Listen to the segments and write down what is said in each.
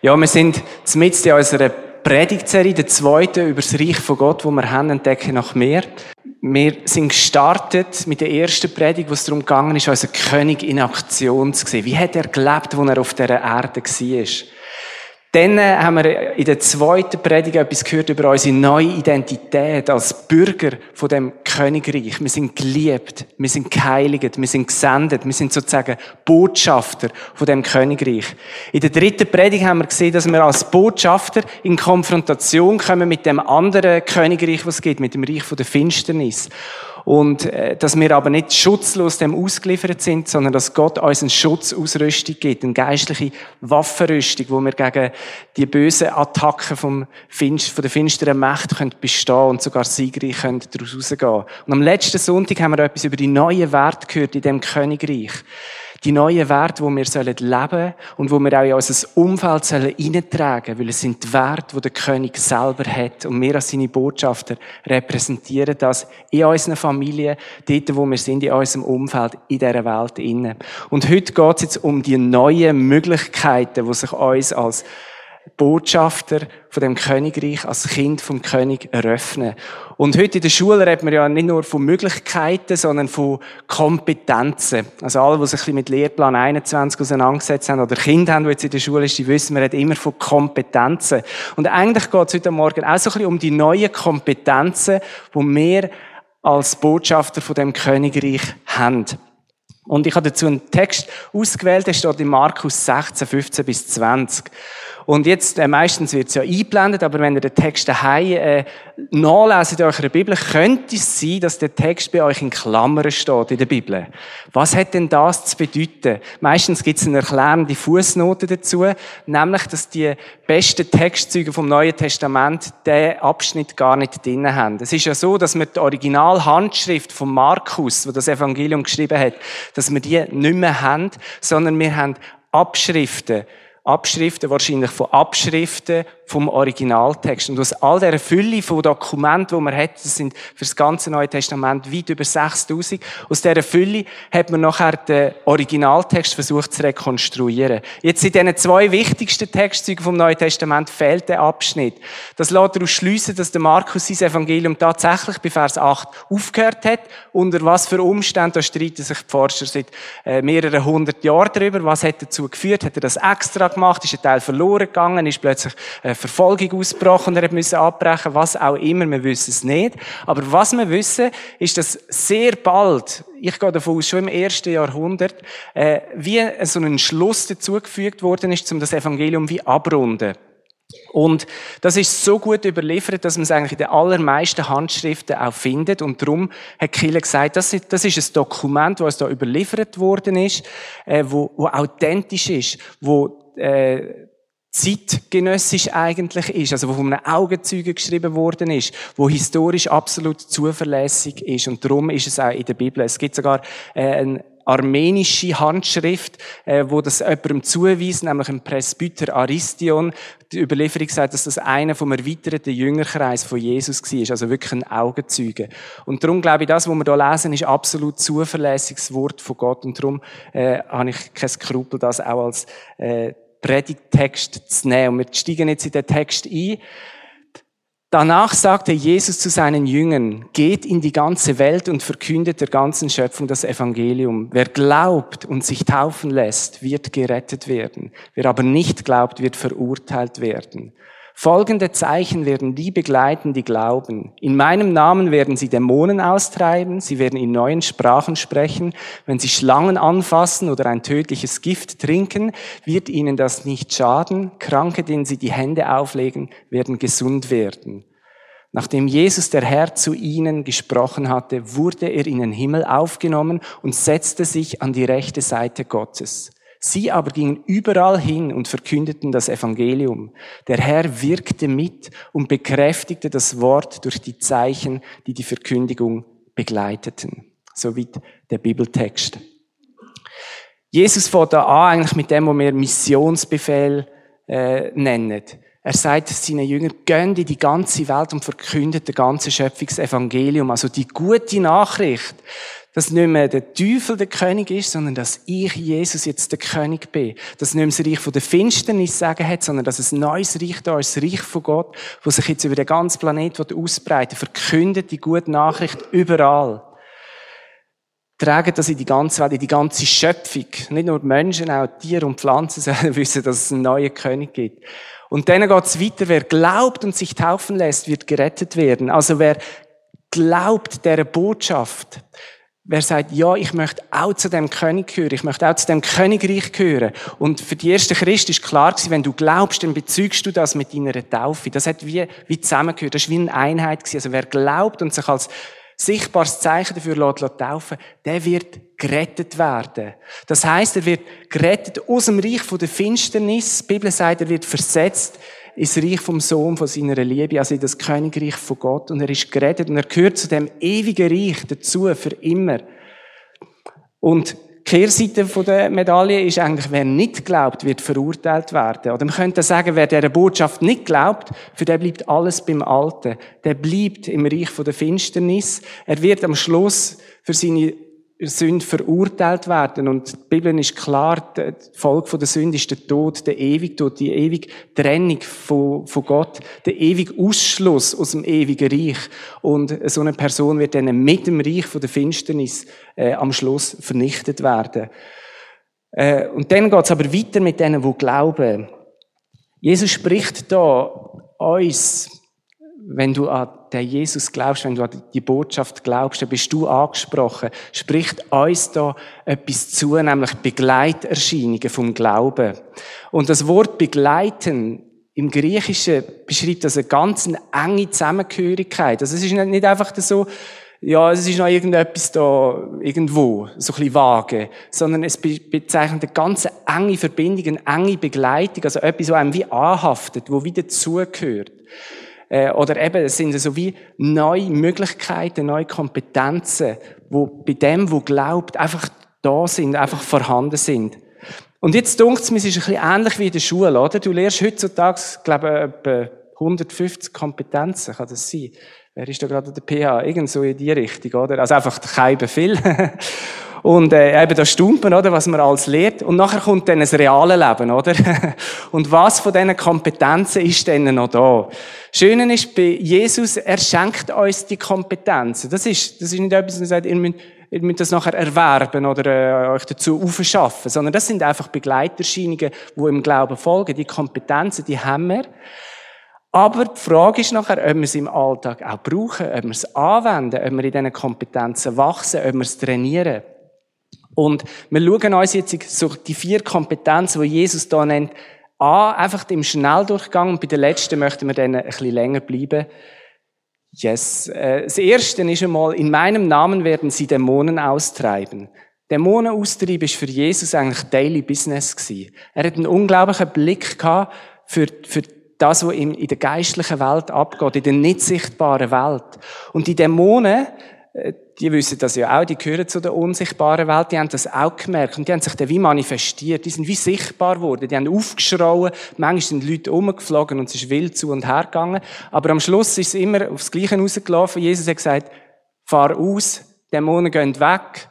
Ja, wir sind mitten in unserer Predigtserie, der zweiten über das Reich von Gott, wo wir haben, entdecken noch mehr. Wir sind gestartet mit der ersten Predigt, wo es darum gegangen ist, unseren König in Aktion zu sehen. Wie hat er gelebt, wo er auf dieser Erde war? Dann äh, haben wir in der zweiten Predigt etwas gehört über unsere neue Identität als Bürger von dem Königreich. Wir sind geliebt, wir sind geheiligt, wir sind gesendet, wir sind sozusagen Botschafter von dem Königreich. In der dritten Predigt haben wir gesehen, dass wir als Botschafter in Konfrontation kommen mit dem anderen Königreich, was es gibt, mit dem Reich von der Finsternis. Und äh, dass wir aber nicht schutzlos dem ausgeliefert sind, sondern dass Gott uns einen Schutzausrüstung gibt, eine geistliche Waffenrüstung, wo wir gegen die bösen Attacken vom Finst, von der finsteren Macht können bestehen und sogar siegreich können daraus rausgehen. Und am letzten Sonntag haben wir etwas über die neuen Werte gehört in dem Königreich die neuen Werte, die wir sollen leben und wo wir auch in unser Umfeld sollen weil es sind die Werte, die der König selber hat und wir als seine Botschafter repräsentieren das in unseren Familien, dort, wo wir sind, in unserem Umfeld, in dieser Welt. Und heute geht es jetzt um die neuen Möglichkeiten, die sich uns als Botschafter von dem Königreich, als Kind vom König eröffnen. Und heute in der Schule redet man ja nicht nur von Möglichkeiten, sondern von Kompetenzen. Also alle, die sich mit Lehrplan 21 auseinandergesetzt haben oder Kinder haben, die jetzt in der Schule sind, die wissen, man redet immer von Kompetenzen. Und eigentlich geht es heute Morgen auch so ein bisschen um die neuen Kompetenzen, die wir als Botschafter von dem Königreich haben. Und ich habe dazu einen Text ausgewählt, der steht in Markus 16, 15 bis 20. Und jetzt, äh, meistens wird es ja eingeblendet, aber wenn ihr den Text daheim äh, nachlesen in eurer Bibel, könnte es sein, dass der Text bei euch in Klammern steht in der Bibel. Was hat denn das zu bedeuten? Meistens gibt es eine erklärende Fußnote dazu, nämlich, dass die besten Textzeuge vom Neuen Testament den Abschnitt gar nicht drin haben. Es ist ja so, dass wir die Originalhandschrift von Markus, wo das Evangelium geschrieben hat, dass wir die nicht mehr haben, sondern wir haben Abschriften Abschriften, wahrscheinlich von Abschriften vom Originaltext. Und aus all der Fülle von Dokumenten, die man hat, das sind für das ganze Neue Testament weit über 6000, aus dieser Fülle hat man nachher den Originaltext versucht zu rekonstruieren. Jetzt in diesen zwei wichtigsten Textzeugen vom Neuen Testament fehlt der Abschnitt. Das lässt daraus schliessen, dass der Markus sein Evangelium tatsächlich bei Vers 8 aufgehört hat. Unter was für Umständen, da streiten sich die Forscher seit äh, mehreren hundert Jahren darüber. Was hat dazu geführt? Hat er das extra gemacht? Ist ein Teil verloren gegangen? Ist plötzlich äh, Verfolgung ausgebrochen er musste abbrechen, was auch immer, wir wissen es nicht. Aber was wir wissen, ist, dass sehr bald, ich gehe davon aus, schon im ersten Jahrhundert, äh, wie so ein Schluss dazugefügt worden ist, um das Evangelium wie abrunden. Und das ist so gut überliefert, dass man es eigentlich in den allermeisten Handschriften auch findet. Und darum hat Kille gesagt, das ist, das ist ein Dokument, was da überliefert worden ist, äh, wo, wo authentisch ist, wo äh, zeitgenössisch eigentlich ist, also wo von einem Augenzeugen geschrieben worden ist, wo historisch absolut zuverlässig ist und darum ist es auch in der Bibel. Es gibt sogar äh, eine armenische Handschrift, äh, wo das jemandem zuweist, nämlich ein Presbyter Aristion. Die Überlieferung sagt, dass das einer vom erweiterten Jüngerkreis von Jesus war, also wirklich ein Augenzeuge. Und darum glaube ich, das, was wir hier lesen, ist absolut zuverlässiges Wort von Gott und darum äh, habe ich kein Skrupel, das auch als äh, Predigttext zu nehmen. Und wir steigen jetzt in den Text ein. Danach sagte Jesus zu seinen Jüngern, geht in die ganze Welt und verkündet der ganzen Schöpfung das Evangelium. Wer glaubt und sich taufen lässt, wird gerettet werden. Wer aber nicht glaubt, wird verurteilt werden. Folgende Zeichen werden die begleiten, die glauben. In meinem Namen werden sie Dämonen austreiben, sie werden in neuen Sprachen sprechen. Wenn sie Schlangen anfassen oder ein tödliches Gift trinken, wird ihnen das nicht schaden. Kranke, denen sie die Hände auflegen, werden gesund werden. Nachdem Jesus der Herr zu ihnen gesprochen hatte, wurde er in den Himmel aufgenommen und setzte sich an die rechte Seite Gottes. Sie aber gingen überall hin und verkündeten das Evangelium. Der Herr wirkte mit und bekräftigte das Wort durch die Zeichen, die die Verkündigung begleiteten. Soweit der Bibeltext. Jesus fährt da an, eigentlich mit dem, was wir Missionsbefehl äh, nennen. Er sagt seinen Jüngern, gehen in die ganze Welt und verkündet das ganze Schöpfungsevangelium, also die gute Nachricht, dass nicht mehr der Teufel der König ist, sondern dass ich, Jesus, jetzt der König bin. Dass nicht mehr das Reich von der Finsternis sagen hat, sondern dass es ein neues Reich da ist, das Reich von Gott, wo sich jetzt über den ganzen Planeten ausbreiten verkündet die gute Nachricht überall. Tragen das in die ganze Welt, in die ganze Schöpfung. Nicht nur Menschen, auch Tiere und Pflanzen sollen wissen, dass es einen neuen König gibt. Und dann geht es weiter. Wer glaubt und sich taufen lässt, wird gerettet werden. Also wer glaubt der Botschaft, wer sagt, ja, ich möchte auch zu dem König gehören, ich möchte auch zu dem Königreich gehören. Und für die ersten Christen ist klar gewesen, wenn du glaubst, dann bezügst du das mit deiner Taufe. Das hat wie, wie zusammengehört. Das ist wie eine Einheit gewesen. Also wer glaubt und sich als sichtbares Zeichen dafür lässt, taufen, der wird gerettet werden. Das heißt, er wird gerettet aus dem Reich von der Finsternis. Die Bibel sagt, er wird versetzt ins Reich vom Sohn von seiner Liebe, also in das Königreich von Gott. Und er ist gerettet und er gehört zu dem ewigen Reich dazu für immer. Und die Kehrseite der Medaille ist eigentlich, wer nicht glaubt, wird verurteilt werden. Oder man könnte sagen, wer dieser Botschaft nicht glaubt, für den bleibt alles beim Alten. Der bleibt im Reich der Finsternis. Er wird am Schluss für seine Sünde verurteilt werden. Und die Bibel ist klar, die Folge der Sünde ist der Tod, der ewige Tod, die ewige Trennung von, von Gott, der ewige Ausschluss aus dem ewigen Reich. Und so eine Person wird dann mit dem Reich von der Finsternis äh, am Schluss vernichtet werden. Äh, und dann geht es aber weiter mit denen, die glauben. Jesus spricht da uns wenn du an den Jesus glaubst, wenn du an die Botschaft glaubst, dann bist du angesprochen. Spricht uns da etwas zu, nämlich Begleiterscheinungen vom Glauben. Und das Wort begleiten im Griechischen beschreibt das eine ganz enge Zusammengehörigkeit. Also es ist nicht einfach so, ja, es ist noch irgendetwas da, irgendwo, so ein bisschen vage, sondern es bezeichnet eine ganz enge Verbindung, eine enge Begleitung, also etwas, was einem wie anhaftet, wo wieder zugehört. Äh, oder eben, es sind so wie neue Möglichkeiten, neue Kompetenzen, wo bei dem, wo glaubt, einfach da sind, einfach vorhanden sind. Und jetzt dunkt es mir, es ist ein bisschen ähnlich wie in der Schule, oder? Du lernst heutzutage, glaube ich, etwa 150 Kompetenzen, kann das sein? Wer ist da gerade der PH? Irgend so in die Richtung, oder? Also einfach kein viel. Und äh, eben da staunt man, oder, was man alles lehrt. Und nachher kommt dann das reale Leben, oder? Und was von diesen Kompetenzen ist denn noch da? Schöne ist, bei Jesus, er schenkt uns die Kompetenzen. Das ist, das ist nicht etwas, was sagt, ihr müsst, ihr müsst das nachher erwerben oder äh, euch dazu aufschaffen, sondern das sind einfach Begleiterscheinungen, die im Glauben folgen. Die Kompetenzen, die haben wir. Aber die Frage ist nachher, ob wir es im Alltag auch brauchen, ob wir es anwenden, ob wir in diesen Kompetenzen wachsen, ob wir es trainieren. Und wir schauen uns jetzt so die vier Kompetenzen, die Jesus da nennt, an, einfach im Schnelldurchgang. Und bei der letzten möchten wir dann ein bisschen länger bleiben. Yes. Äh, das erste ist einmal, in meinem Namen werden sie Dämonen austreiben. Dämonen austreiben ist für Jesus eigentlich Daily Business gewesen. Er hat einen unglaublichen Blick gehabt für, für das, was in der geistlichen Welt abgeht, in der nicht sichtbaren Welt. Und die Dämonen, äh, die wissen das ja auch, die gehören zu der unsichtbaren Welt, die haben das auch gemerkt. Und die haben sich dann wie manifestiert, die sind wie sichtbar geworden, die haben aufgeschrauen, manchmal sind Leute umgeflogen und es ist wild zu und her gegangen, aber am Schluss ist es immer aufs Gleiche rausgelaufen, Jesus hat gesagt, fahr aus, Dämonen gehen weg,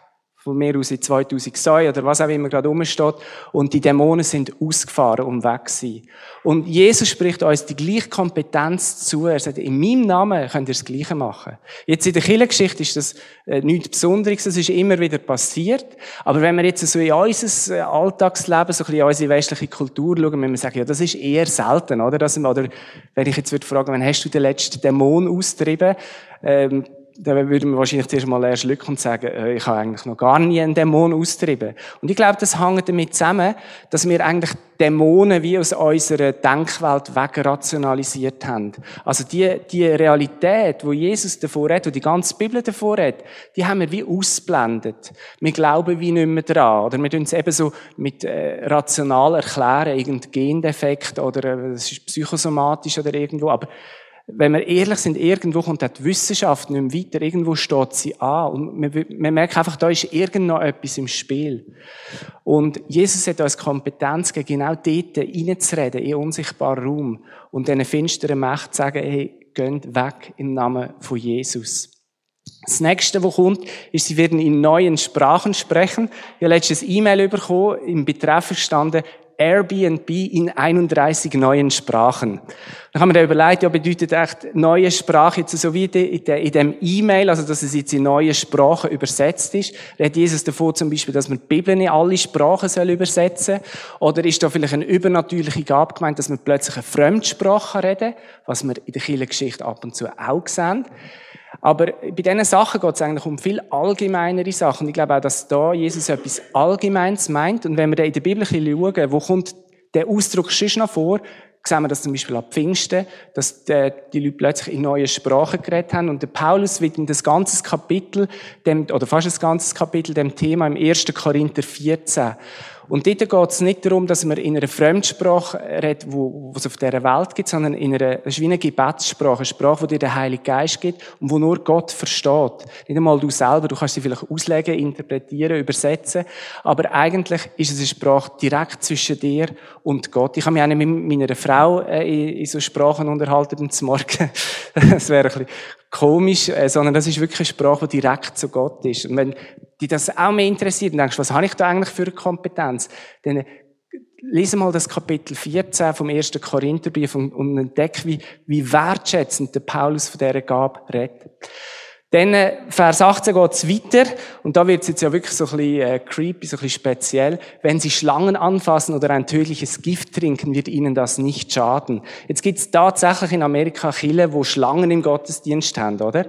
von mir aus in 2000 Säue oder was auch immer gerade rumsteht. Und die Dämonen sind ausgefahren und weg sein. Und Jesus spricht uns die gleiche Kompetenz zu. Er sagt, in meinem Namen könnt ihr das Gleiche machen. Jetzt in der Kirchengeschichte ist das äh, nichts Besonderes. Das ist immer wieder passiert. Aber wenn wir jetzt so in unser äh, Alltagsleben, so ein bisschen in unsere westliche Kultur schauen, müssen wir sagen, ja, das ist eher selten, oder? Das, oder wenn ich jetzt würde fragen, wann hast du den letzten Dämon austrieben? Ähm, dann würden wir wahrscheinlich zuerst mal erst schlucken und sagen, äh, ich habe eigentlich noch gar nie einen Dämon austrieben. Und ich glaube, das hängt damit zusammen, dass wir eigentlich Dämonen wie aus unserer Denkwelt wegrationalisiert haben. Also die, die Realität, wo Jesus davor hat, wo die ganze Bibel davor hat, die haben wir wie ausblendet. Wir glauben wie nicht mehr dran. Oder wir tun es eben so mit äh, rational erklären, irgendein Gendefekt oder äh, es ist psychosomatisch oder irgendwo. Aber wenn wir ehrlich sind, irgendwo kommt die Wissenschaft nicht mehr weiter, irgendwo steht sie an. Und wir merken einfach, da ist irgend noch etwas im Spiel. Und Jesus hat uns Kompetenz gegeben, genau dort reinzureden, in unsichtbaren Raum. Und diesen finsteren Mächten zu sagen, hey, geht weg im Namen von Jesus. Das nächste, was kommt, ist, sie werden in neuen Sprachen sprechen. Ich habe letztes E-Mail bekommen, im Betreff standen Airbnb in 31 neuen Sprachen. Dann haben wir da überlegt, ja, bedeutet echt neue Sprache jetzt so wie in dem E-Mail, also dass es jetzt in neue Sprachen übersetzt ist. Redet Jesus davon zum Beispiel, dass man die Bibel in alle Sprachen soll übersetzen Oder ist da vielleicht eine übernatürliche Gabe gemeint, dass man plötzlich eine Fremdsprache reden was wir in der Kirchengeschichte ab und zu auch sehen. Aber bei diesen Sachen geht es eigentlich um viel allgemeinere Sachen. Ich glaube auch, dass da Jesus etwas Allgemeines meint. Und wenn wir da in der Bibel schauen, wo kommt der Ausdruck schon noch vor, sehen wir das zum Beispiel ab Pfingsten, dass die, die Leute plötzlich in neue Sprachen geredet haben. Und der Paulus widmet das ganze Kapitel, dem, oder fast das ganze Kapitel dem Thema im 1. Korinther 14. Und dort geht es nicht darum, dass man in einer Fremdsprache redet, wo, es auf dieser Welt gibt, sondern in einer, das ist wie eine Gebetssprache, eine Sprache, die dir der Heilige Geist gibt und wo nur Gott versteht. Nicht einmal du selber, du kannst sie vielleicht auslegen, interpretieren, übersetzen, aber eigentlich ist es eine Sprache direkt zwischen dir und Gott. Ich habe mich auch mit meiner Frau äh, in so Sprachen unterhalten zum Morgen. das wäre ein bisschen komisch, äh, sondern das ist wirklich eine Sprache, die direkt zu Gott ist. Und wenn dich das auch mehr interessiert und denkst, was habe ich da eigentlich für eine Kompetenz, dann lese mal das Kapitel 14 vom 1. Korintherbrief und entdecke, wie, wie wertschätzend der Paulus von dieser Gabe redet. Dann, äh, Vers 18 geht's weiter, und da wird's jetzt ja wirklich so ein bisschen äh, creepy, so ein bisschen speziell. Wenn sie Schlangen anfassen oder ein tödliches Gift trinken, wird ihnen das nicht schaden. Jetzt gibt's tatsächlich in Amerika Chile, wo Schlangen im Gottesdienst haben, oder?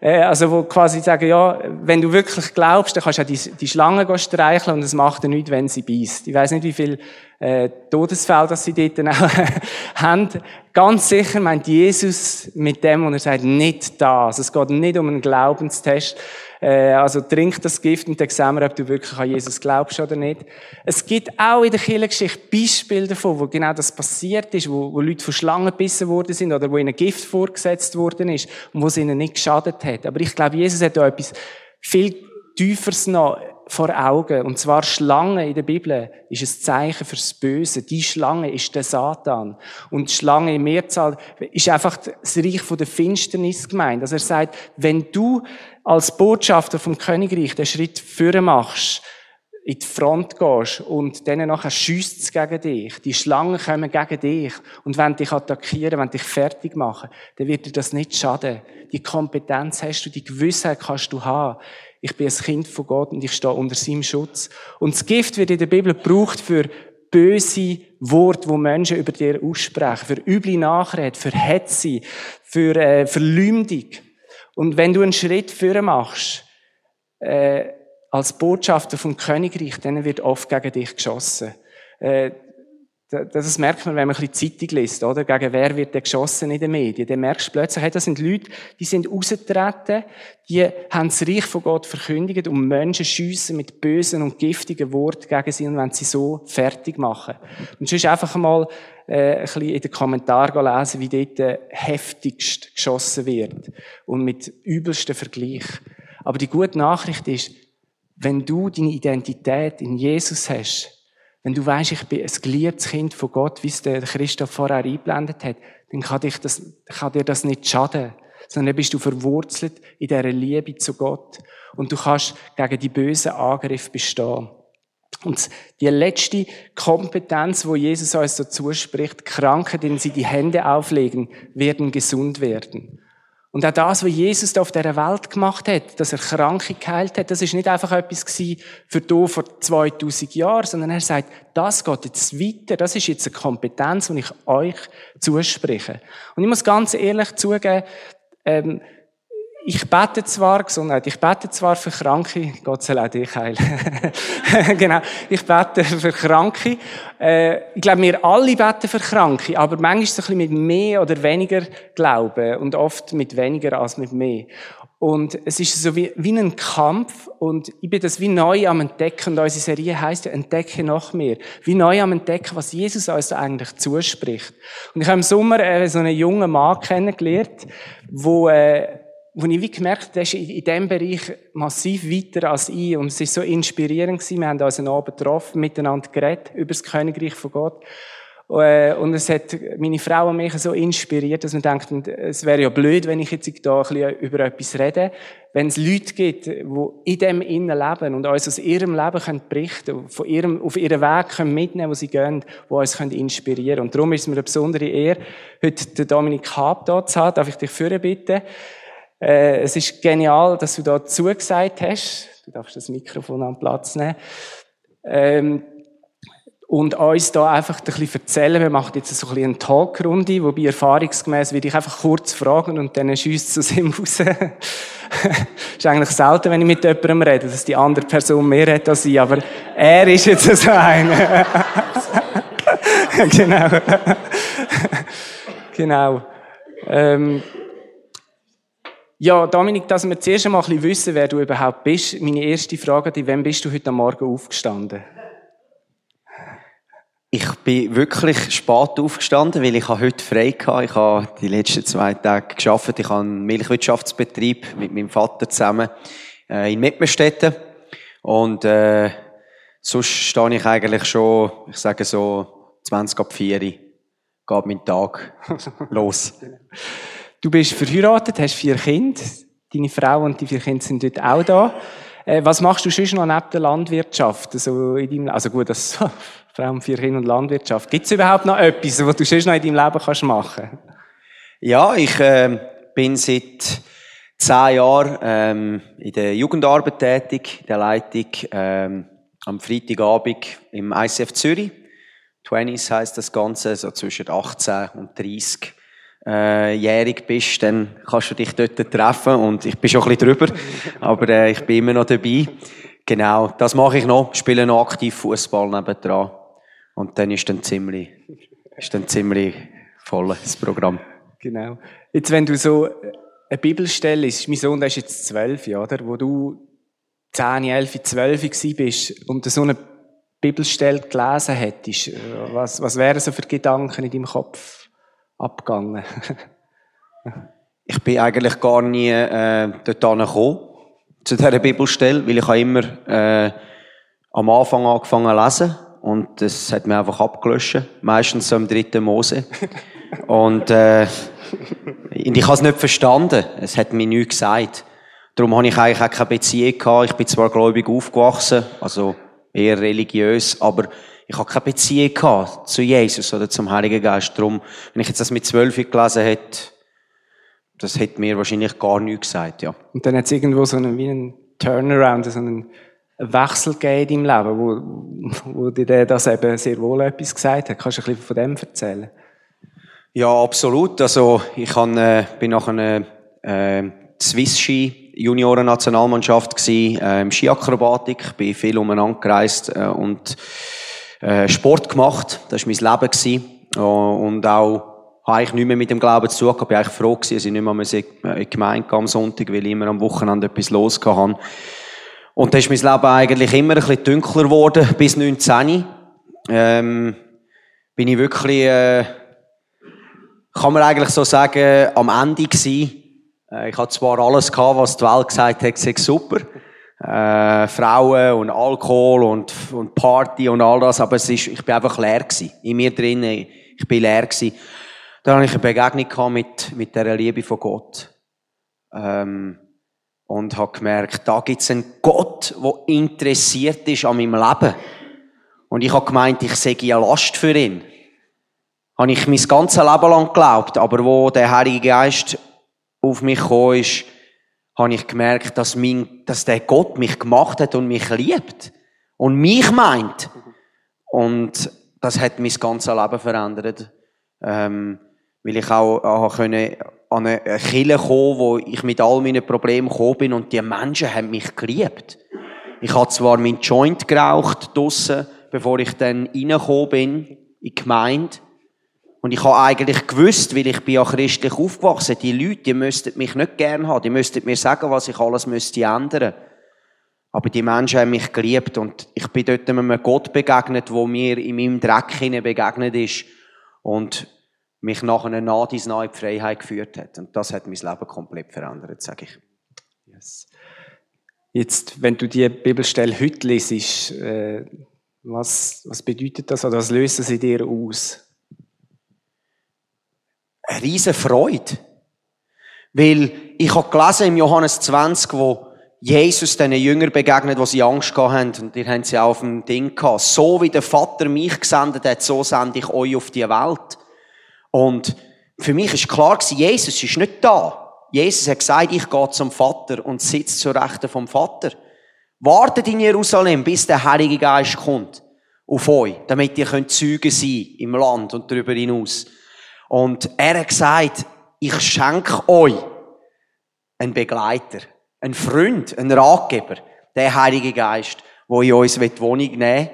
Äh, also wo quasi sagen, ja, wenn du wirklich glaubst, dann kannst du auch die, die Schlange streicheln und es macht dir nichts, wenn sie beißt. Ich weiß nicht, wie viel äh, Todesfälle, dass sie dort auch haben. Ganz sicher meint Jesus mit dem, und er sagt, nicht das. Es geht nicht um einen Glaubenstest. Äh, also trink das Gift und dann sehen wir, ob du wirklich an Jesus glaubst oder nicht. Es gibt auch in der Kirchengeschichte Beispiele davon, wo genau das passiert ist, wo, wo Leute von Schlangen gebissen worden sind oder wo ihnen Gift vorgesetzt worden ist und wo es ihnen nicht geschadet hat. Aber ich glaube, Jesus hat da etwas viel Tieferes noch vor Augen. Und zwar Schlange in der Bibel ist ein Zeichen fürs Böse. Die Schlange ist der Satan. Und Schlange in Mehrzahl ist einfach das Reich der Finsternis gemeint. Also er sagt, wenn du als Botschafter vom Königreich den Schritt führen machst, in die Front gehst und denen nachher schießt gegen dich. Die Schlangen kommen gegen dich und wenn dich attackieren, wenn dich fertig machen, dann wird dir das nicht schaden. Die Kompetenz hast du, die Gewissheit kannst du haben ich bin ein Kind von Gott und ich stehe unter seinem Schutz. Und das Gift wird in der Bibel gebraucht für böse Worte, wo Menschen über dir aussprechen, für üble Nachrede, für Hetze, für äh, Verleumdung. Und wenn du einen Schritt führen machst, äh, als Botschafter vom Königreich, dann wird oft gegen dich geschossen. Äh, das merkt man, wenn man ein bisschen Zeitung liest, oder? Gegen wer wird der geschossen in den Medien? Dann merkst du plötzlich, hey, das sind Leute, die sind rausgetreten, die haben das Reich von Gott verkündigt und Menschen schiessen mit bösen und giftigen Worten gegen sie und wenn sie so fertig machen. Und sonst einfach mal äh, ein bisschen in den Kommentaren lesen, wie dort äh, heftigst geschossen wird und mit übelsten Vergleich. Aber die gute Nachricht ist, wenn du deine Identität in Jesus hast, wenn du weißt, ich bin ein geliebtes Kind von Gott, wie es der Christoph vorher eingeblendet hat, dann kann, dich das, kann dir das nicht schaden. Sondern dann bist du verwurzelt in dieser Liebe zu Gott. Und du kannst gegen die bösen Angriffe bestehen. Und die letzte Kompetenz, wo Jesus uns so zuspricht, Kranke, denen sie die Hände auflegen, werden gesund werden. Und auch das, was Jesus da auf dieser Welt gemacht hat, dass er Kranke geheilt hat, das ist nicht einfach etwas für hier vor 2000 Jahren, sondern er sagt, das geht jetzt weiter, das ist jetzt eine Kompetenz, die ich euch zuspreche. Und ich muss ganz ehrlich zugeben, ähm, ich bete zwar, Gesundheit, ich bete zwar für Kranke, Gott soll auch dich heilen. genau, ich bete für Kranke. Äh, ich glaube, wir alle beten für Kranke, aber manchmal es ein bisschen mit mehr oder weniger Glauben und oft mit weniger als mit mehr. Und es ist so wie, wie ein Kampf und ich bin das wie neu am Entdecken und unsere Serie heisst ja Entdecke noch mehr. Wie neu am Entdecken, was Jesus uns eigentlich zuspricht. Und ich habe im Sommer äh, so einen jungen Mann kennengelernt, wo äh, wo ich wie gemerkt habe, ist in diesem Bereich massiv weiter als ich. Und es war so inspirierend. Wir haben uns einen Abend getroffen, miteinander geredet über das Königreich von Gott. Äh, und es hat meine Frau und mich so inspiriert, dass man denkt, es wäre ja blöd, wenn ich jetzt da ein bisschen über etwas rede. Wenn es Leute gibt, die in dem Innen leben und uns aus ihrem Leben können berichten von ihrem, auf ihren Weg können mitnehmen, wo sie gehen, die uns können inspirieren Und darum ist es mir eine besondere Ehre, heute Dominik Hab da zu haben. Darf ich dich führen bitten? Äh, es ist genial, dass du da zugesagt hast. Du darfst das Mikrofon an Platz nehmen. Ähm, und uns da einfach ein bisschen erzählen. Wir machen jetzt so ein bisschen eine Talkrunde, wobei erfahrungsgemäß würde ich einfach kurz fragen und dann schießt es aus ihm raus. ist eigentlich selten, wenn ich mit jemandem rede, dass die andere Person mehr hat als ich, aber er ist jetzt so einer. genau. genau. Ähm, ja, Dominik, dass wir zuerst einmal ein wissen, wer du überhaupt bist. Meine erste Frage, die, wann bist du heute Morgen aufgestanden? Ich bin wirklich spät aufgestanden, weil ich heute frei hatte. Ich habe die letzten zwei Tage geschafft. Ich habe einen Milchwirtschaftsbetrieb mit meinem Vater zusammen äh, in Mittenstetten. Und äh, sonst stehe ich eigentlich schon, ich sage so, 20 ab 4 geht mein Tag los. Du bist verheiratet, hast vier Kinder. Deine Frau und die vier Kinder sind dort auch da. Äh, was machst du sonst noch neben der Landwirtschaft? Also, in deinem, also gut, das Frau und vier Kinder und Landwirtschaft. Gibt es überhaupt noch etwas, was du sonst noch in deinem Leben kannst machen Ja, ich äh, bin seit zehn Jahren ähm, in der Jugendarbeit tätig, in der Leitung ähm, am Freitagabend im ICF Zürich. 20s heisst das Ganze, so zwischen 18 und 30 äh, jährig bist, dann kannst du dich dort treffen und ich bin schon ein bisschen drüber, aber äh, ich bin immer noch dabei. Genau, das mache ich noch, spiele noch aktiv Fußball nebendran. Und dann ist dann ziemlich, ist dann ziemlich voll, das Programm. Genau. Jetzt, wenn du so eine Bibelstelle ist, mein Sohn, der ist jetzt zwölf, oder? Wo du 10, 11, 12 bist und so eine Bibelstelle gelesen hättest, was, was wären so für Gedanken in deinem Kopf abgegangen? ich bin eigentlich gar nie äh, dort gekommen, zu dieser Bibelstelle, weil ich habe immer äh, am Anfang angefangen zu lesen und das hat mir einfach abgelöscht. Meistens so im dritten Mose. Und, äh, und ich habe es nicht verstanden. Es hat mir nichts gesagt. Darum habe ich eigentlich auch keine Beziehung gehabt. Ich bin zwar gläubig aufgewachsen, also eher religiös, aber ich habe keine Beziehung gehabt zu Jesus oder zum Heiligen Geist. Darum, wenn ich jetzt das mit zwölf gelesen hätte, das hätte mir wahrscheinlich gar nichts gesagt, ja. Und dann hat es irgendwo so einen, wie einen Turnaround, so einen Wechsel gegeben deinem Leben, wo, wo dir das eben sehr wohl etwas gesagt hat. Kannst du ein bisschen von dem erzählen? Ja, absolut. Also ich han, äh, bin nach einer äh, Swiss Ski Junioren Nationalmannschaft gsi äh, im Skiakrobatik, bin viel umeinander gereist äh, und äh, Sport gemacht. Das war mein Leben äh, und auch habe ich nicht mehr mit dem Glauben zu tun gehabt. Bin eigentlich froh gewesen, dass ich nicht mehr in die Gemeinde am Sonntag, weil ich immer am Wochenende etwas los hatte. Und da ist mein Leben eigentlich immer ein bisschen dunkler geworden, bis 19. Ähm, bin ich wirklich, äh, kann man eigentlich so sagen, am Ende gewesen. Äh, ich hatte zwar alles gehabt, was die Welt gesagt hat, sei super. Äh, Frauen und Alkohol und, und Party und all das, aber es ist, ich bin einfach leer gewesen. In mir drinnen, ich bin leer gewesen. Dann hatte ich eine Begegnung mit, mit der Liebe von Gott. Ähm, und habe gemerkt, da gibt es einen Gott, der interessiert ist an meinem Leben. Und ich habe gemeint, ich sei eine Last für ihn. Habe ich mein ganzes Leben lang geglaubt, aber wo der Heilige Geist auf mich gekommen ist, habe ich gemerkt, dass, mein, dass der Gott mich gemacht hat und mich liebt. Und mich meint. Und das hat mein ganzes Leben verändert. Ähm, weil ich auch, auch können an eine Kille gekommen, wo ich mit all meinen Problemen gekommen bin und die Menschen haben mich geliebt. Ich habe zwar meinen Joint geraucht draussen, bevor ich dann reingekommen bin in die Gemeinde. Und ich habe eigentlich gewusst, weil ich bin ja christlich aufgewachsen, die Leute, die müssten mich nicht gern haben, die müssten mir sagen, was ich alles müsste ändern. Aber die Menschen haben mich geliebt und ich bin dort einem Gott begegnet, wo mir in meinem Dreck begegnet ist. Und mich nachher nach dies die Freiheit geführt hat. Und das hat mein Leben komplett verändert, sage ich. Yes. Jetzt, wenn du die Bibelstelle heute liest, äh, was, was bedeutet das oder was löst es in dir aus? Eine riesige Freude. Weil ich habe gelesen im Johannes 20, wo Jesus den Jüngern begegnet, wo sie Angst haben, und ihr habt sie auch auf dem Ding gehabt. So wie der Vater mich gesendet hat, so sende ich euch auf die Welt. Und für mich ist klar Jesus ist nicht da. Jesus hat gesagt, ich gehe zum Vater und sitze zur Rechten vom Vater. Wartet in Jerusalem, bis der Heilige Geist kommt auf euch, damit ihr könnt Zeugen sein im Land und darüber hinaus. Und er hat gesagt, ich schenke euch einen Begleiter, einen Freund, einen Ratgeber, der Heilige Geist, wo in uns die Wohnung nehmen will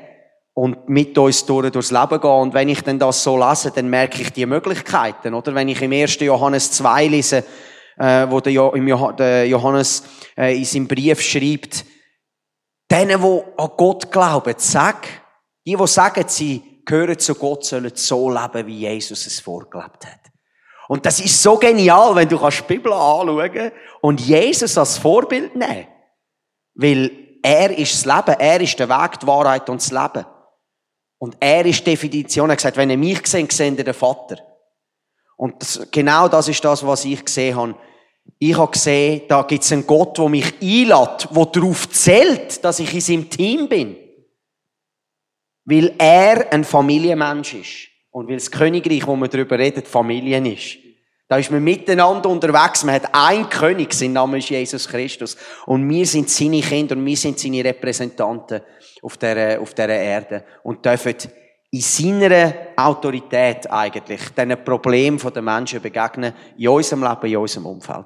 und mit uns durch, durchs Leben gehen. Und wenn ich dann das so lese, dann merke ich die Möglichkeiten, oder? Wenn ich im 1. Johannes 2 lese, äh, wo der, Johannes äh, in seinem Brief schreibt, denen, die an Gott glauben, sag, die, die sagen, sie gehören zu Gott, sollen so leben, wie Jesus es vorgelebt hat. Und das ist so genial, wenn du die Bibel anschauen und Jesus als Vorbild nehmen. Weil er ist das Leben, er ist der Weg, die Wahrheit und das Leben. Und er ist die Definition. Er hat gesagt, wenn ihr mich seht, seht ihr den Vater. Und das, genau das ist das, was ich gesehen habe. Ich habe gesehen, da gibt es einen Gott, der mich einlädt, der darauf zählt, dass ich in seinem Team bin. Weil er ein Familienmensch ist. Und weil das Königreich, wo man darüber redet, Familien ist. Da ist man miteinander unterwegs. Man hat einen König, sein Name ist Jesus Christus. Und wir sind seine Kinder und wir sind seine Repräsentanten auf dieser, auf dieser Erde. Und dürfen in seiner Autorität eigentlich diesen Problemen der Menschen begegnen, in unserem Leben, in unserem Umfeld.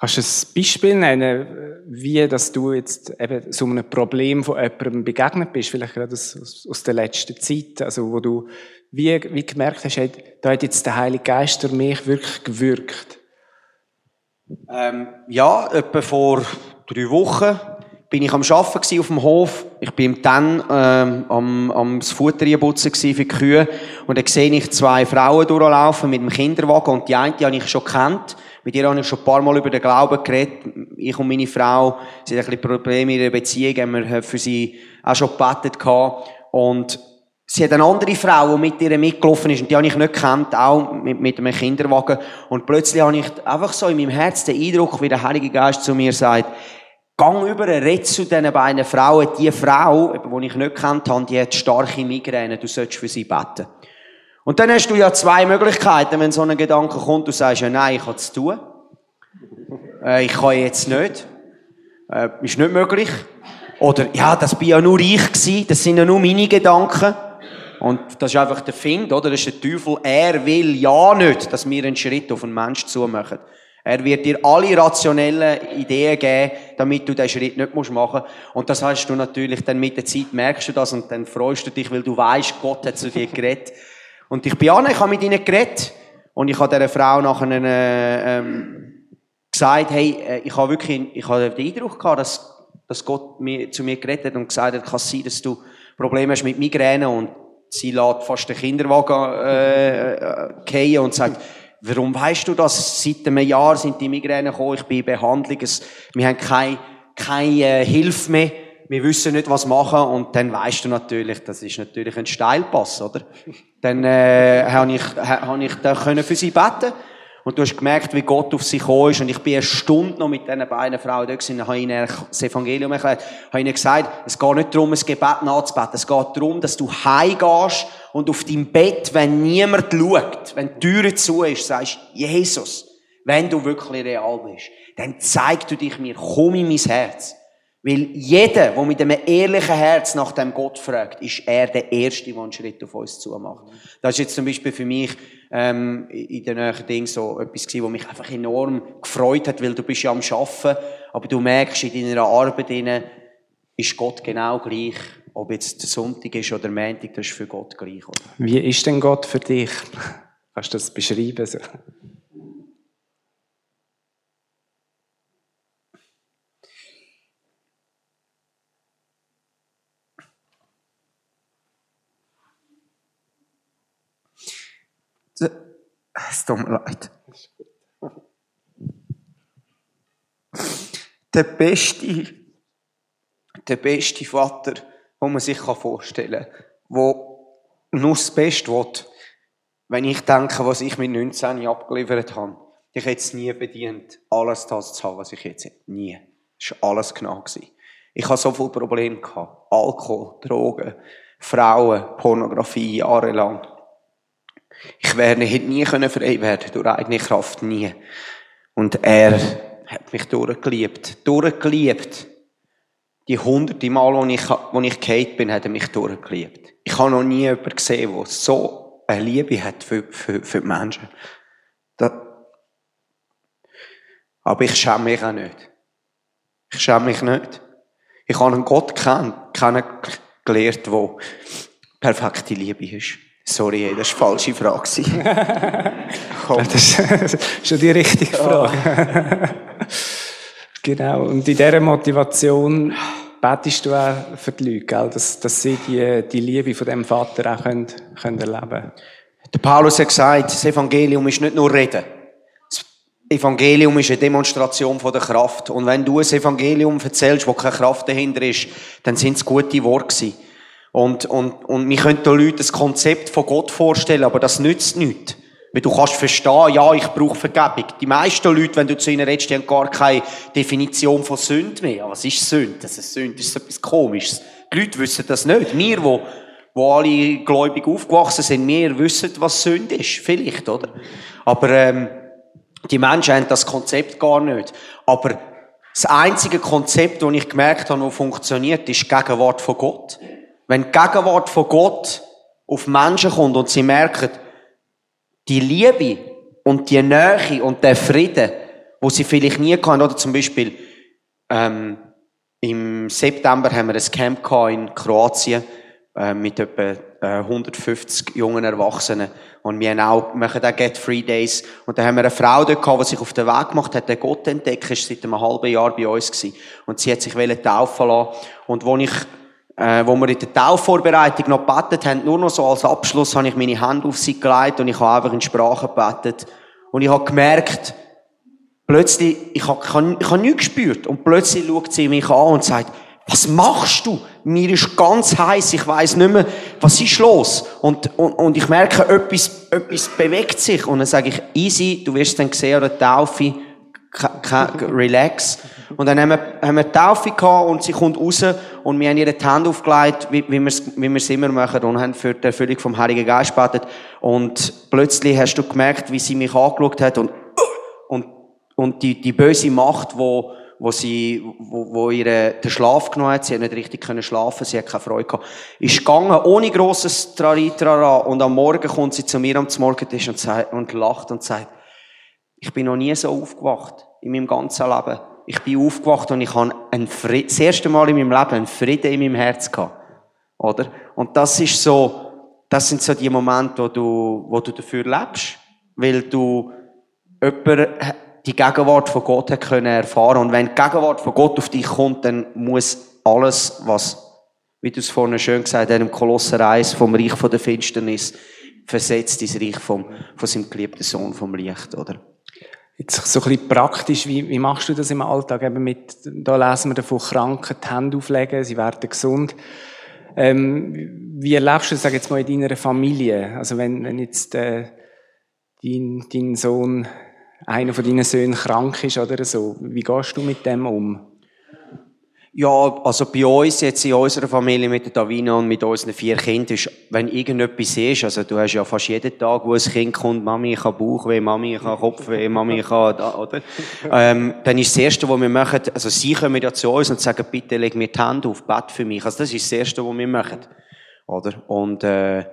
Kannst du ein Beispiel nennen, wie dass du jetzt eben so einem Problem von jemandem begegnet bist, vielleicht gerade aus, aus der letzten Zeit, also wo du wie, wie gemerkt hast, da hat jetzt der Heilige Geist durch mich wirklich gewirkt? Ähm, ja, etwa vor drei Wochen bin ich am Arbeiten auf dem Hof. Ich bin dann ähm, am, am Futter putzen für die Kühe. Und dann sehe ich zwei Frauen durchlaufen mit dem Kinderwagen. Und die eine, die habe ich schon kennt. Mit ihr habe ich schon ein paar Mal über den Glauben geredet. Ich und meine Frau, sie hat ein bisschen Probleme in ihrer Beziehung, haben wir für sie auch schon gebetet gehabt. Und sie hat eine andere Frau, die mit ihr mitgelaufen ist, und die habe ich nicht gekannt, auch mit, mit einem Kinderwagen. Und plötzlich habe ich einfach so in meinem Herz den Eindruck, wie der Heilige Geist zu mir sagt, Gang über, red zu diesen beiden Frauen. Die Frau, die ich nicht kennt habe, die hat starke Migräne. Du sollst für sie beten. Und dann hast du ja zwei Möglichkeiten, wenn so ein Gedanke kommt. Du sagst ja, nein, ich habe es tun. Äh, ich kann jetzt nicht. Äh, ist nicht möglich. Oder, ja, das bin ja nur ich gewesen. Das sind ja nur meine Gedanken. Und das ist einfach der Find, oder? Das ist der Teufel. Er will ja nicht, dass wir einen Schritt auf einen Mensch zumachen. Er wird dir alle rationellen Ideen geben, damit du diesen Schritt nicht machen musst. Und das hast du natürlich dann mit der Zeit merkst du das und dann freust du dich, weil du weißt, Gott hat zu dir geredet. Und ich bin an, ich habe mit ihnen geredet. Und ich habe dieser Frau nachher äh, ähm, gesagt, hey, äh, ich habe wirklich, ich habe den Eindruck gehabt, dass, dass Gott mir, zu mir geredet hat und gesagt hat, kann es sein, dass du Probleme hast mit Migräne und sie lässt fast den Kinderwagen äh, äh, und sagt, Warum weißt du das? Seit einem Jahr sind die Migräne gekommen, ich bin in Behandlung, es, wir haben keine, keine äh, Hilfe mehr, wir wissen nicht, was machen und dann weißt du natürlich, das ist natürlich ein Steilpass, oder? Dann äh, habe ich, habe ich da können für sie beten und du hast gemerkt, wie Gott auf sie gekommen ist. Und ich bin eine Stunde noch mit diesen beiden Frauen da gewesen, habe ihnen das Evangelium erklärt, habe ihnen gesagt, es geht nicht darum, ein Gebet nachzubeten. Es geht darum, dass du heimgehst und auf deinem Bett, wenn niemand schaut, wenn die Tür zu ist, sagst, Jesus, wenn du wirklich real bist, dann zeig du dich mir, komm in mein Herz. Weil jeder, der mit einem ehrlichen Herz nach dem Gott fragt, ist er der Erste, der einen Schritt auf uns zu macht. Das ist jetzt zum Beispiel für mich ähm, in den nächsten Dingen so etwas gewesen, was mich einfach enorm gefreut hat, weil du bist ja am Schaffen, aber du merkst in deiner Arbeit drin, ist Gott genau gleich, ob jetzt Sonntag ist oder der Montag, das ist für Gott gleich. Oder? Wie ist denn Gott für dich? Kannst du das beschreiben? Es tut mir leid. Der beste, der beste Vater, den man sich vorstellen kann, der nur das Beste will, wenn ich denke, was ich mit 19 abgeliefert habe, ich hätte es nie bedient, alles das zu haben, was ich jetzt habe. Nie. Es war alles genau. Ich hatte so viele Probleme. Alkohol, Drogen, Frauen, Pornografie, jahrelang. Ich wäre, hätte nie frei werden durch eigene Kraft, nie. Und er hat mich durchgeliebt. Durchgeliebt. Die hunderte Mal, wo ich, wo ich gehalten bin, hat er mich durchgeliebt. Ich habe noch nie jemanden gesehen, der so eine Liebe hat für, für, für die Menschen. Das, aber ich schäme mich auch nicht. Ich schäme mich nicht. Ich habe einen Gott kennengelernt, der perfekte Liebe ist. Sorry, das war eine falsche Frage. das ist schon die richtige Frage. genau. Und in dieser Motivation betest du auch für die Leute, gell? Dass, dass sie die, die Liebe von dem Vater auch können, können erleben können. Der Paulus hat gesagt, das Evangelium ist nicht nur Reden. Evangelium ist eine Demonstration von der Kraft. Und wenn du ein Evangelium erzählst, wo keine Kraft dahinter ist, dann sind es gute Worte Und, und, und wir können den Leuten das Konzept von Gott vorstellen, aber das nützt nichts. Weil du kannst verstehen, ja, ich brauche Vergebung. Die meisten Leute, wenn du zu ihnen redest, die haben gar keine Definition von Sünde mehr. Was ist Sünde? Das ist Sünde, das ist etwas Komisches. Die Leute wissen das nicht. Wir, wo, wo alle gläubig aufgewachsen sind, wir wissen, was Sünde ist. Vielleicht, oder? Aber, ähm, die Menschen haben das Konzept gar nicht. Aber das einzige Konzept, das ich gemerkt habe, das funktioniert, ist die Gegenwart von Gott. Wenn die Gegenwart von Gott auf Menschen kommt und sie merken, die Liebe und die Nähe und der Frieden, wo sie vielleicht nie hatten, oder zum Beispiel, ähm, im September haben wir ein Camp in Kroatien, äh, mit etwa 150 äh, jungen Erwachsenen. Und wir haben auch, machen auch Get Free Days. Und da haben wir eine Frau dort gehabt, die sich auf den Weg gemacht hat, den Gott entdeckt, ist seit einem halben Jahr bei uns gewesen. Und sie hat sich taufen lassen. Und wo ich, äh, wo wir in der Taufvorbereitung noch gebetet haben, nur noch so als Abschluss, habe ich meine Hände auf sie gelegt und ich habe einfach in Sprache gebetet. Und ich habe gemerkt, plötzlich, ich habe, ich habe, ich habe nichts gespürt. Und plötzlich schaut sie mich an und sagt, was machst du? Mir ist ganz heiß, ich weiß nicht mehr, was ist los? Und, und, und ich merke, etwas, etwas bewegt sich. Und dann sage ich, easy, du wirst dann sehen, oder Taufe, relax. Und dann haben wir, haben wir Taufe gehabt und sie kommt raus und wir haben ihr die Hände aufgelegt, wie, wie wir es wie wir's immer machen und haben für die Erfüllung vom Heiligen Geist gebetet. Und plötzlich hast du gemerkt, wie sie mich angeschaut hat und, und, und die, die böse Macht, die wo sie, wo, wo ihre den Schlaf genommen hat, sie hat nicht richtig können schlafen, sie hat keine Freude gehabt, ist gegangen, ohne grosses Traritrara, und am Morgen kommt sie zu mir am Morgentisch und, sagt, und lacht und sagt, ich bin noch nie so aufgewacht, in meinem ganzen Leben. Ich bin aufgewacht und ich habe ein Frieden, das erste Mal in meinem Leben einen Frieden in meinem Herz gehabt. Oder? Und das ist so, das sind so die Momente, wo du, wo du dafür lebst. Weil du jemanden die Gegenwart von Gott hat können erfahren. Und wenn die Gegenwart von Gott auf dich kommt, dann muss alles, was, wie du es vorhin schön gesagt hast, im Kolosser 1 vom Reich von der Finsternis, versetzt ins Reich vom, von seinem geliebten Sohn vom Licht, oder? Jetzt so ein bisschen praktisch, wie, wie machst du das im Alltag? Eben mit, da lesen wir davon, Kranken die Hände auflegen, sie werden gesund. Ähm, wie erlebst du das, sag jetzt mal, in deiner Familie? Also wenn, wenn jetzt äh, dein, dein Sohn einer von deinen Söhnen krank ist oder so. Wie gehst du mit dem um? Ja, also bei uns jetzt in unserer Familie mit der Davina und mit unseren vier Kindern ist, wenn irgendetwas ist, also du hast ja fast jeden Tag, wo ein Kind kommt, Mami, ich habe Bauchweh, Mami, ich habe Kopfweh, Mami, ich habe da, oder? Ähm, dann ist das Erste, was wir machen, also sie kommen ja zu uns und sagen, bitte leg mir die Hände auf, bett für mich. Also das ist das Erste, was wir machen. Oder? Und, äh,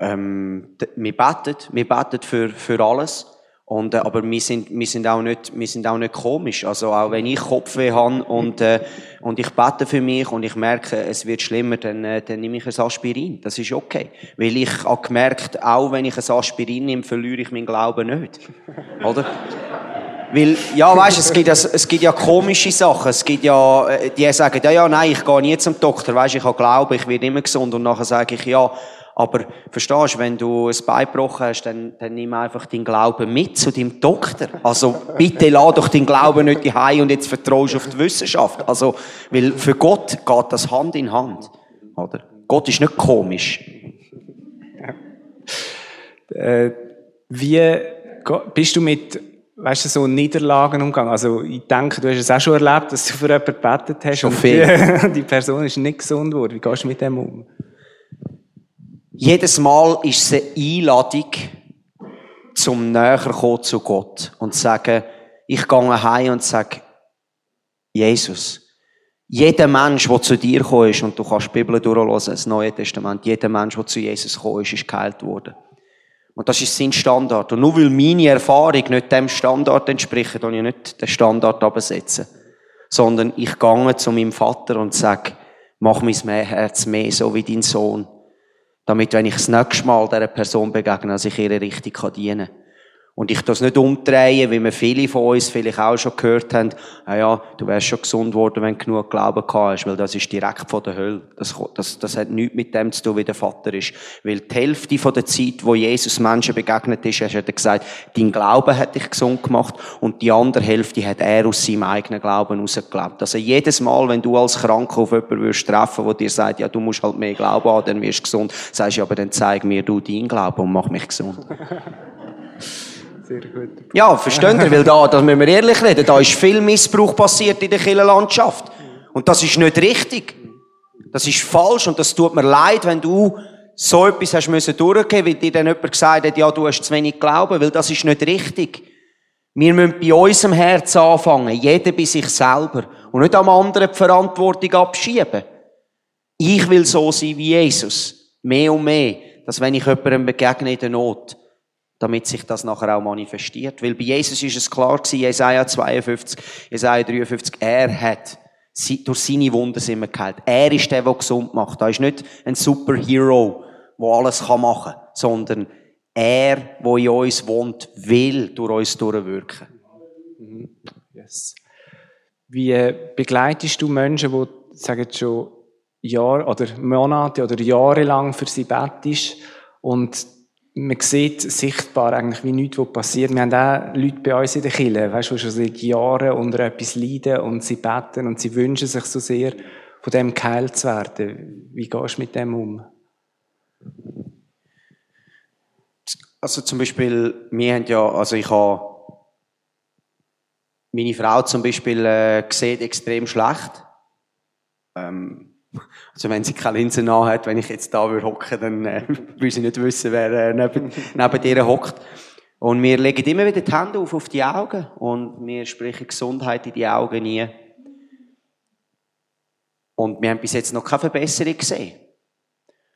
ähm, wir beten, wir beten für, für alles. Und, äh, aber wir sind, wir sind auch nicht, wir sind auch nicht komisch. Also auch wenn ich Kopfweh habe und, äh, und ich bete für mich und ich merke, es wird schlimmer, dann, äh, dann nehme ich ein Aspirin. Das ist okay. Weil ich habe gemerkt, auch wenn ich ein Aspirin nehme, verliere ich meinen Glauben nicht. Oder? Weil, ja, weißt, es gibt, es gibt ja komische Sachen. Es gibt ja, äh, die sagen, ja, ja, nein, ich gehe nie zum Doktor. Weißt, ich habe Glauben, ich werde immer gesund. Und nachher sage ich, ja, aber verstehst du, wenn du ein Bein gebrochen hast, dann, dann nimm einfach deinen Glauben mit zu deinem Doktor. Also bitte lass doch deinen Glauben nicht heim und jetzt vertraust du auf die Wissenschaft. Also, weil für Gott geht das Hand in Hand. Oder? Gott ist nicht komisch. Äh, wie bist du mit, weißt du, so Niederlagen umgegangen? Also, ich denke, du hast es auch schon erlebt, dass du für jemanden gebetet hast. Schon viel. Die, die Person ist nicht gesund geworden. Wie gehst du mit dem um? Jedes Mal ist es eine Einladung, zum näher kommen zu Gott und zu sagen, ich gehe heim und sage, Jesus, jeder Mensch, der zu dir gekommen ist, und du kannst die Bibel durchlesen, das Neue Testament, jeder Mensch, der zu Jesus gekommen ist, ist geheilt worden. Und das ist sein Standard. Und nur weil meine Erfahrung nicht dem Standard entspricht, dann ich nicht den Standard absetzen. Sondern ich gehe zu meinem Vater und sage, mach mein Herz mehr so wie dein Sohn. Damit, wenn ich das nächste Mal dieser Person begegne, dass ich ihr richtig dienen kann. Und ich das nicht umdrehen, wie wir viele von uns vielleicht auch schon gehört haben, ah ja, du wärst schon gesund worden, wenn du genug Glauben gehabt hast, weil das ist direkt von der Hölle. Das, das, das hat nichts mit dem zu tun, wie der Vater ist. Weil die Hälfte von der Zeit, wo Jesus Menschen begegnet ist, hat er gesagt, dein Glaube hat dich gesund gemacht und die andere Hälfte hat er aus seinem eigenen Glauben herausgelebt. Also jedes Mal, wenn du als Kranker auf jemanden würdest treffen, der dir sagt, ja, du musst halt mehr Glauben haben, dann wirst du gesund, sagst du, aber dann zeig mir du deinen Glauben und mach mich gesund. Sehr gut. Ja, versteht ihr? Weil da, da müssen wir ehrlich reden, da ist viel Missbrauch passiert in der Kirchenlandschaft. Und das ist nicht richtig. Das ist falsch und das tut mir leid, wenn du so etwas hast müssen durchgehen, weil dir dann jemand gesagt hat, ja, du hast zu wenig Glauben, weil das ist nicht richtig. Wir müssen bei unserem Herz anfangen, jeder bei sich selber und nicht am anderen die Verantwortung abschieben. Ich will so sein wie Jesus. Mehr und mehr. Dass wenn ich jemandem begegne in der Not, damit sich das nachher auch manifestiert. Weil bei Jesus ist es klar gewesen, Jesaja 52, Jesaja 53, er hat durch seine Wunden sind wir geheilt. Er ist der, der gesund macht. Er ist nicht ein Superhero, der alles machen kann, sondern er, der in uns wohnt, will durch uns durchwirken. Mhm. Yes. Wie begleitest du Menschen, die sagen schon Jahre oder Monate oder Jahre lang für sie betest und man sieht sichtbar eigentlich, wie nichts passiert. Wir haben auch Leute bei uns in der Kirche, weißt, die schon seit Jahren unter etwas leiden und sie beten und sie wünschen sich so sehr, von dem geheilt zu werden. Wie gehst du mit dem um? Also zum Beispiel, wir haben ja, also ich habe, meine Frau zum Beispiel äh, sieht extrem schlecht. Ähm, also wenn sie keine Linse hat, wenn ich jetzt da würde hocken, dann äh, würde sie nicht wissen, wer äh, neben, neben ihr hockt. Und wir legen immer wieder die Hände auf, auf die Augen und wir sprechen Gesundheit in die Augen nie. Und wir haben bis jetzt noch keine Verbesserung gesehen.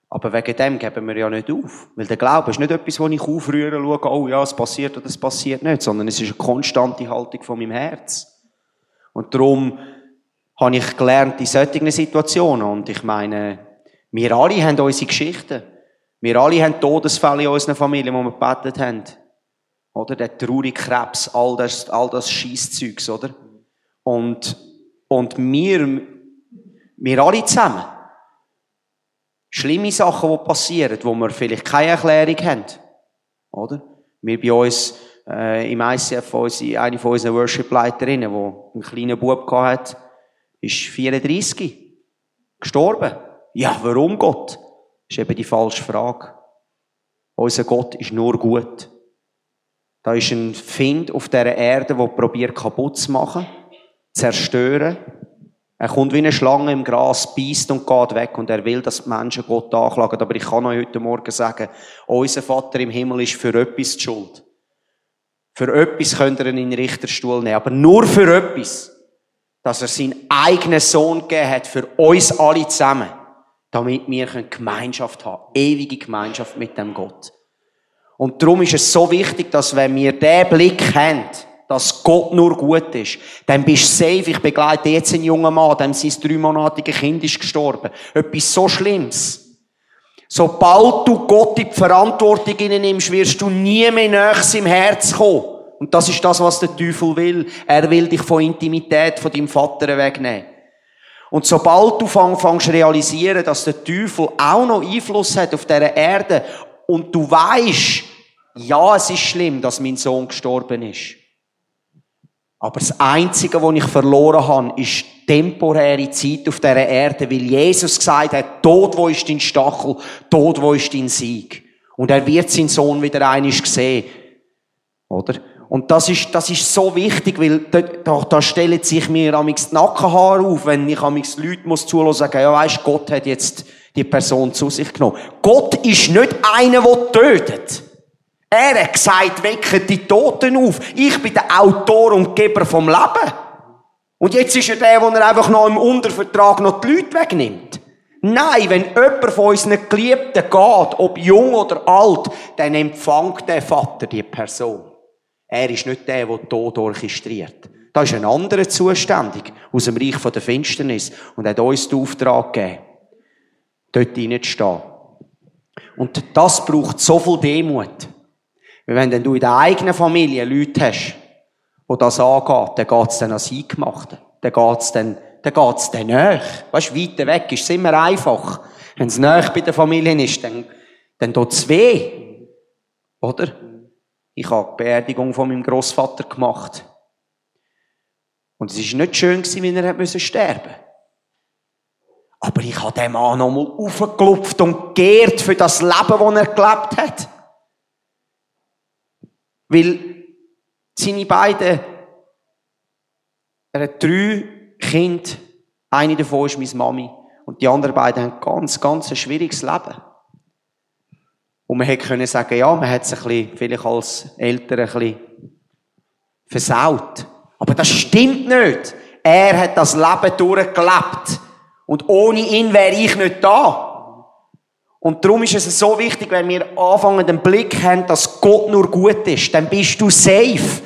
Aber wegen dem geben wir ja nicht auf. Weil der Glaube ist nicht etwas, wo ich aufrühre, schaue, oh ja, es passiert oder es passiert nicht, sondern es ist eine konstante Haltung von meinem Herz. Und darum habe ich gelernt in solchen Situationen. Und ich meine, wir alle haben unsere Geschichten. Wir alle haben Todesfälle in unseren Familien, wo wir gebetet haben. Oder? Der traurige Krebs, all das, all das Scheisszeugs, oder? Und, und wir, wir alle zusammen. Schlimme Sachen, die passieren, wo wir vielleicht keine Erklärung haben. Oder? Wir bei uns, äh, im ICF, eine von unseren Worship-Leiterinnen, die einen kleinen Bub hatte, ist 34. Gestorben. Ja, warum Gott? Das ist eben die falsche Frage. Unser Gott ist nur gut. Da ist ein Find auf dieser Erde, der probiert kaputt zu machen, zerstören. Er kommt wie eine Schlange im Gras, beißt und geht weg und er will, dass die Menschen Gott anklagen. Aber ich kann euch heute Morgen sagen, unser Vater im Himmel ist für etwas die Schuld. Für etwas könnt ihr ihn in den Richterstuhl nehmen, aber nur für etwas dass er seinen eigenen Sohn gegeben hat für uns alle zusammen, damit wir Gemeinschaft haben, ewige Gemeinschaft mit dem Gott. Und darum ist es so wichtig, dass wenn wir den Blick haben, dass Gott nur gut ist, dann bist du safe. Ich begleite jetzt einen jungen Mann, dem sein dreimonatiges Kind ist gestorben. Etwas so Schlimmes. Sobald du Gott in die Verantwortung nimmst, wirst du nie mehr nächst im Herz kommen. Und das ist das, was der Teufel will. Er will dich von Intimität von deinem Vater wegnehmen. Und sobald du fängst zu realisieren, dass der Teufel auch noch Einfluss hat auf dieser Erde und du weißt, ja, es ist schlimm, dass mein Sohn gestorben ist. Aber das Einzige, was ich verloren habe, ist temporäre Zeit auf dieser Erde, weil Jesus gesagt hat, Tod, wo ist dein Stachel, Tod, wo ist dein Sieg. Und er wird seinen Sohn wieder einig sehen. Oder? Und das ist, das ist so wichtig, weil da, da, stellen sich mir amigs die Nackenhaare auf, wenn ich amigs Leute muss zuhören sagen, ja weisst, Gott hat jetzt die Person zu sich genommen. Gott ist nicht einer, der tötet. Er hat gesagt, wecken die Toten auf. Ich bin der Autor und Geber vom Leben. Und jetzt ist er der, der einfach noch im Untervertrag noch die Leute wegnimmt. Nein, wenn jemand von unseren Geliebten geht, ob jung oder alt, dann empfängt der Vater die Person. Er ist nicht der, der Tod orchestriert. Da ist ein anderer zuständig aus dem Reich der Finsternis und hat uns den Auftrag gegeben, dort hineinzustehen. Und das braucht so viel Demut. Weil wenn du in der eigenen Familie Leute hast, wo das angeht, dann geht's dann ans Eingemachte. Dann geht's dann, dann geht's dann nach. Weißt, weiter weg ist es immer einfach. Wenn es nach bei der Familie ist, dann, dann tut's weh. Oder? Ich habe die Beerdigung von meinem Großvater gemacht. Und es ist nicht schön gewesen, wie er sterben Aber ich habe dem Mann nochmal aufgeklopft und geehrt für das Leben, das er gelebt hat. Weil seine beiden, er hat drei Kinder, eine davon ist meine Mami. Und die anderen beiden haben ganz, ganz ein schwieriges Leben. Und man hätte können sagen, ja, man hat bisschen, vielleicht als Eltern ein bisschen versaut. Aber das stimmt nicht. Er hat das Leben durchgelebt. Und ohne ihn wäre ich nicht da. Und darum ist es so wichtig, wenn wir anfangen, den Blick haben, dass Gott nur gut ist, dann bist du safe.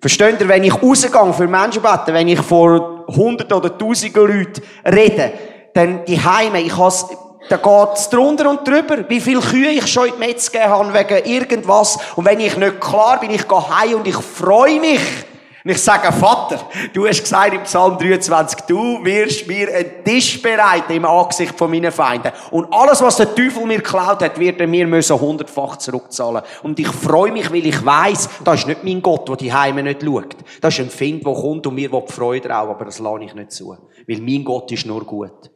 Versteht ihr, wenn ich rausgehe für Menschen beten, wenn ich vor hunderten oder tausenden Leuten rede, dann die Heime, ich has, da geht's drunter und drüber, wie viele Kühe ich schon in die Metz gegeben habe wegen irgendwas. Und wenn ich nicht klar bin, ich gehe heim und ich freue mich. Und ich sage, Vater, du hast gesagt im Psalm 23, du wirst mir einen Tisch bereiten im Angesicht von meinen Feinden. Und alles, was der Teufel mir geklaut hat, wird er mir müssen hundertfach zurückzahlen. Und ich freue mich, weil ich weiß, das ist nicht mein Gott, der die Heime nicht schaut. Das ist ein Find, der kommt und mir will Freude auch, aber das lasse ich nicht zu. Weil mein Gott ist nur gut.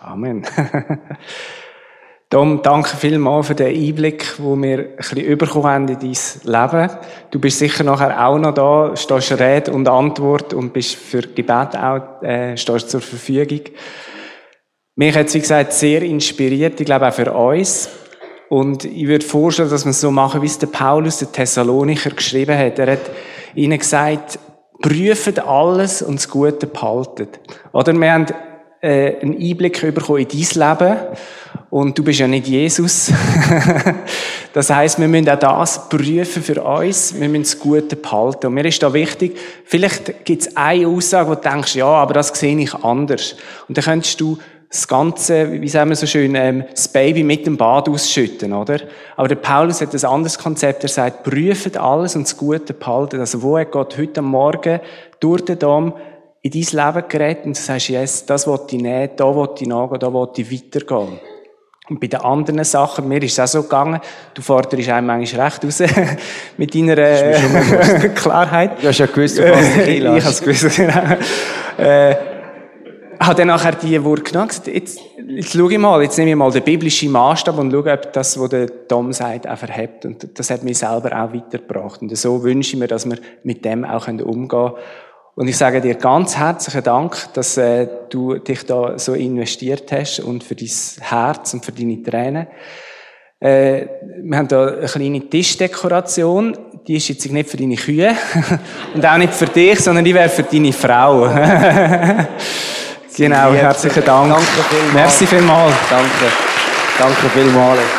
Amen. Tom, danke vielmals für den Einblick, wo wir ein bisschen überkommen haben in dein Leben. Du bist sicher nachher auch noch da, stehst Rede und Antwort und bist für Gebet auch, äh, stehst zur Verfügung. Mich hat es, wie gesagt, sehr inspiriert, ich glaube auch für uns. Und ich würde vorstellen, dass wir es so machen, wie es der Paulus, der Thessalonicher, geschrieben hat. Er hat ihnen gesagt, prüft alles und das Gute behaltet. Oder wir haben äh, einen Einblick bekommen in dein Leben. Und du bist ja nicht Jesus. das heißt, wir müssen auch das prüfen für uns. Wir müssen das Gute behalten. Und mir ist da wichtig, vielleicht gibt es eine Aussage, wo du denkst, ja, aber das sehe ich anders. Und dann könntest du das Ganze, wie sagen wir so schön, ähm, das Baby mit dem Bad ausschütten, oder? Aber der Paulus hat ein anderes Konzept. Er sagt, prüft alles und das Gute behalten. Also wo hat Gott heute Morgen durch den Dom in dein Leben gerät und du sagst, yes, das will ich nehmen, da will ich nachgehen, da will ich weitergehen. Und bei den anderen Sachen, mir ist es auch so gegangen, du forderst einem manchmal recht raus mit deiner äh, Klarheit. Du hast ja gewusst, was dich Ich habe es gewusst, genau. Äh, habe dann nachher die Worte genommen gesagt, jetzt, jetzt schau ich mal, jetzt nehme ich mal den biblischen Maßstab und schaue, ob das, was der Tom sagt, auch verhebt. Und das hat mich selber auch weitergebracht. Und so wünsche ich mir, dass wir mit dem auch umgehen können und ich sage dir ganz herzlichen Dank, dass äh, du dich da so investiert hast und für dein Herz und für deine Tränen. Äh, wir haben da eine kleine Tischdekoration. Die ist jetzt nicht für deine Kühe und auch nicht für dich, sondern die wäre für deine Frau. genau, herzlichen Dank. Danke vielmals. Merci vielmals. Danke. Danke vielmals.